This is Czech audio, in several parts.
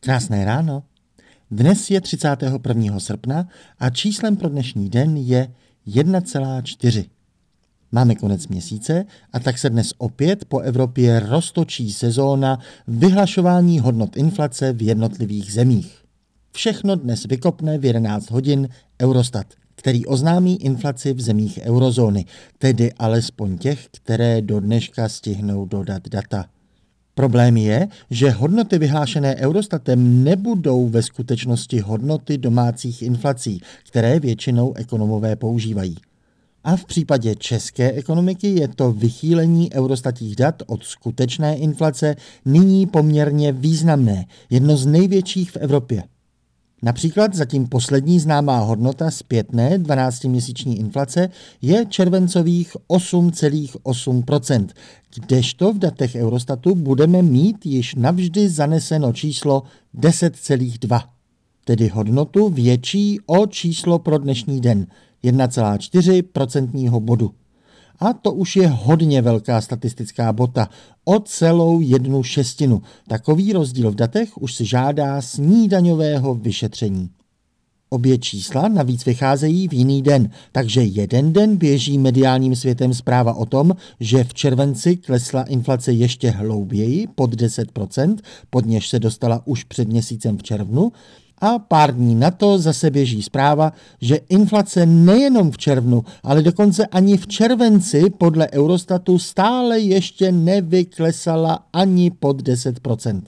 Krásné ráno. Dnes je 31. srpna a číslem pro dnešní den je 1,4. Máme konec měsíce a tak se dnes opět po Evropě roztočí sezóna vyhlašování hodnot inflace v jednotlivých zemích. Všechno dnes vykopne v 11 hodin Eurostat, který oznámí inflaci v zemích eurozóny, tedy alespoň těch, které do dneška stihnou dodat data. Problém je, že hodnoty vyhlášené Eurostatem nebudou ve skutečnosti hodnoty domácích inflací, které většinou ekonomové používají. A v případě české ekonomiky je to vychýlení eurostatích dat od skutečné inflace nyní poměrně významné, jedno z největších v Evropě. Například zatím poslední známá hodnota zpětné 12-měsíční inflace je červencových 8,8%, kdežto v datech Eurostatu budeme mít již navždy zaneseno číslo 10,2, tedy hodnotu větší o číslo pro dnešní den 1,4% bodu. A to už je hodně velká statistická bota, o celou jednu šestinu. Takový rozdíl v datech už si žádá snídaňového vyšetření. Obě čísla navíc vycházejí v jiný den, takže jeden den běží mediálním světem zpráva o tom, že v červenci klesla inflace ještě hlouběji pod 10%, pod něž se dostala už před měsícem v červnu, a pár dní na to zase běží zpráva, že inflace nejenom v červnu, ale dokonce ani v červenci podle Eurostatu stále ještě nevyklesala ani pod 10%.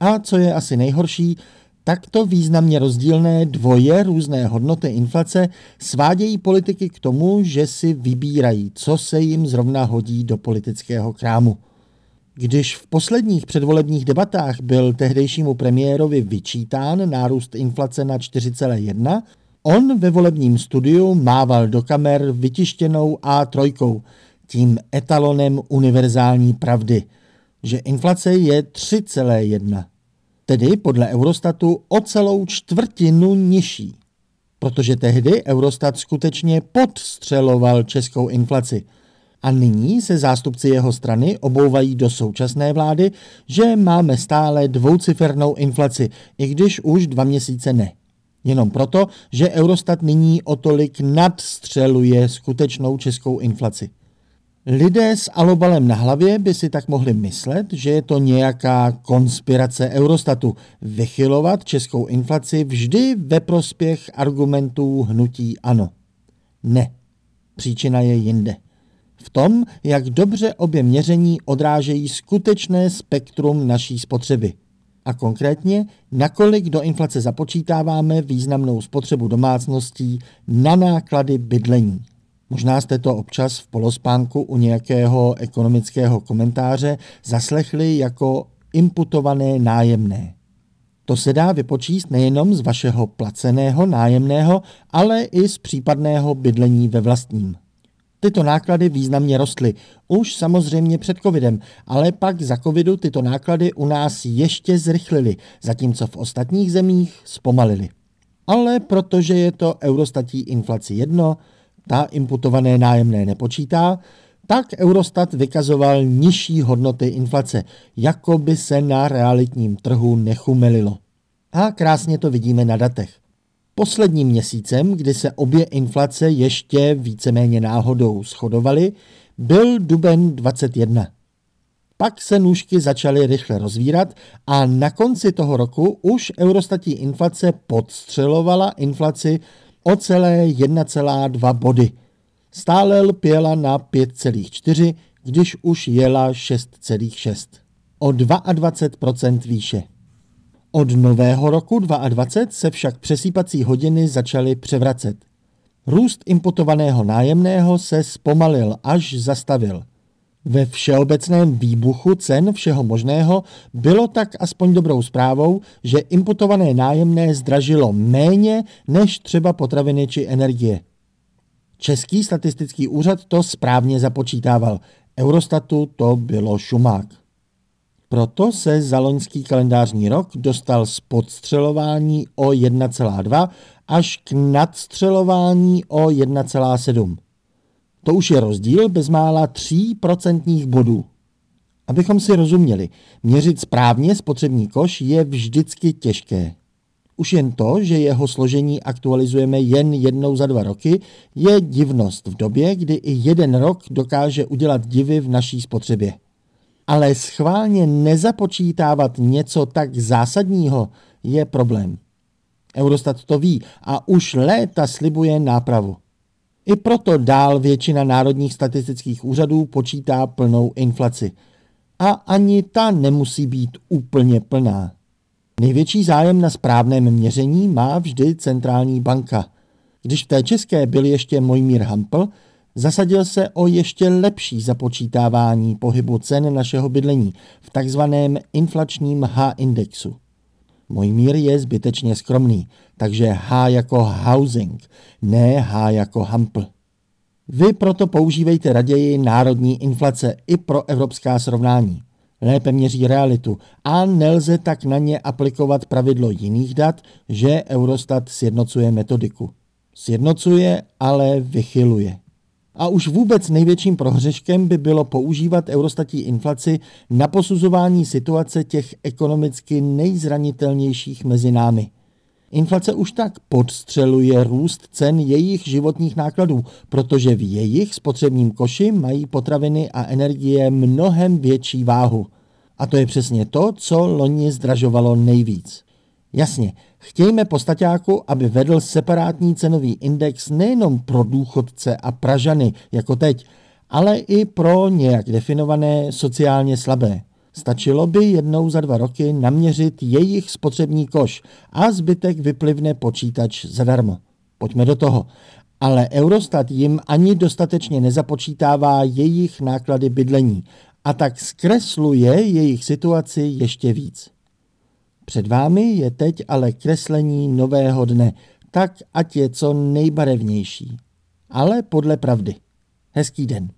A co je asi nejhorší, takto významně rozdílné dvoje různé hodnoty inflace svádějí politiky k tomu, že si vybírají, co se jim zrovna hodí do politického krámu. Když v posledních předvolebních debatách byl tehdejšímu premiérovi vyčítán nárůst inflace na 4,1, on ve volebním studiu mával do kamer vytištěnou A3, tím etalonem univerzální pravdy, že inflace je 3,1, tedy podle Eurostatu o celou čtvrtinu nižší. Protože tehdy Eurostat skutečně podstřeloval českou inflaci – a nyní se zástupci jeho strany obouvají do současné vlády, že máme stále dvoucifernou inflaci, i když už dva měsíce ne. Jenom proto, že Eurostat nyní o tolik nadstřeluje skutečnou českou inflaci. Lidé s alobalem na hlavě by si tak mohli myslet, že je to nějaká konspirace Eurostatu vychylovat českou inflaci vždy ve prospěch argumentů hnutí ano. Ne, příčina je jinde v tom, jak dobře obě měření odrážejí skutečné spektrum naší spotřeby. A konkrétně, nakolik do inflace započítáváme významnou spotřebu domácností na náklady bydlení. Možná jste to občas v polospánku u nějakého ekonomického komentáře zaslechli jako imputované nájemné. To se dá vypočíst nejenom z vašeho placeného nájemného, ale i z případného bydlení ve vlastním. Tyto náklady významně rostly, už samozřejmě před covidem, ale pak za covidu tyto náklady u nás ještě zrychlily, zatímco v ostatních zemích zpomalily. Ale protože je to eurostatí inflaci jedno, ta imputované nájemné nepočítá, tak Eurostat vykazoval nižší hodnoty inflace, jako by se na realitním trhu nechumelilo. A krásně to vidíme na datech. Posledním měsícem, kdy se obě inflace ještě víceméně náhodou shodovaly, byl duben 21. Pak se nůžky začaly rychle rozvírat a na konci toho roku už eurostatí inflace podstřelovala inflaci o celé 1,2 body. Stále lpěla na 5,4, když už jela 6,6. O 22% výše. Od nového roku 2020 se však přesýpací hodiny začaly převracet. Růst imputovaného nájemného se zpomalil až zastavil. Ve všeobecném výbuchu cen všeho možného bylo tak aspoň dobrou zprávou, že imputované nájemné zdražilo méně než třeba potraviny či energie. Český statistický úřad to správně započítával. Eurostatu to bylo šumák. Proto se za loňský kalendářní rok dostal z podstřelování o 1,2 až k nadstřelování o 1,7. To už je rozdíl bezmála 3% bodů. Abychom si rozuměli, měřit správně spotřební koš je vždycky těžké. Už jen to, že jeho složení aktualizujeme jen jednou za dva roky, je divnost v době, kdy i jeden rok dokáže udělat divy v naší spotřebě. Ale schválně nezapočítávat něco tak zásadního je problém. Eurostat to ví a už léta slibuje nápravu. I proto dál většina národních statistických úřadů počítá plnou inflaci. A ani ta nemusí být úplně plná. Největší zájem na správném měření má vždy centrální banka. Když v té české byl ještě Mojmír Hampl, zasadil se o ještě lepší započítávání pohybu cen našeho bydlení v takzvaném inflačním H-indexu. Mojmír je zbytečně skromný, takže H jako housing, ne H jako Hampl. Vy proto používejte raději národní inflace i pro evropská srovnání lépe měří realitu a nelze tak na ně aplikovat pravidlo jiných dat, že Eurostat sjednocuje metodiku. Sjednocuje, ale vychyluje. A už vůbec největším prohřeškem by bylo používat Eurostatí inflaci na posuzování situace těch ekonomicky nejzranitelnějších mezi námi. Inflace už tak podstřeluje růst cen jejich životních nákladů, protože v jejich spotřebním koši mají potraviny a energie mnohem větší váhu. A to je přesně to, co loni zdražovalo nejvíc. Jasně, chtějme po staťáku, aby vedl separátní cenový index nejenom pro důchodce a pražany jako teď, ale i pro nějak definované sociálně slabé. Stačilo by jednou za dva roky naměřit jejich spotřební koš a zbytek vyplivne počítač zadarmo. Pojďme do toho. Ale Eurostat jim ani dostatečně nezapočítává jejich náklady bydlení a tak zkresluje jejich situaci ještě víc. Před vámi je teď ale kreslení nového dne, tak ať je co nejbarevnější. Ale podle pravdy. Hezký den.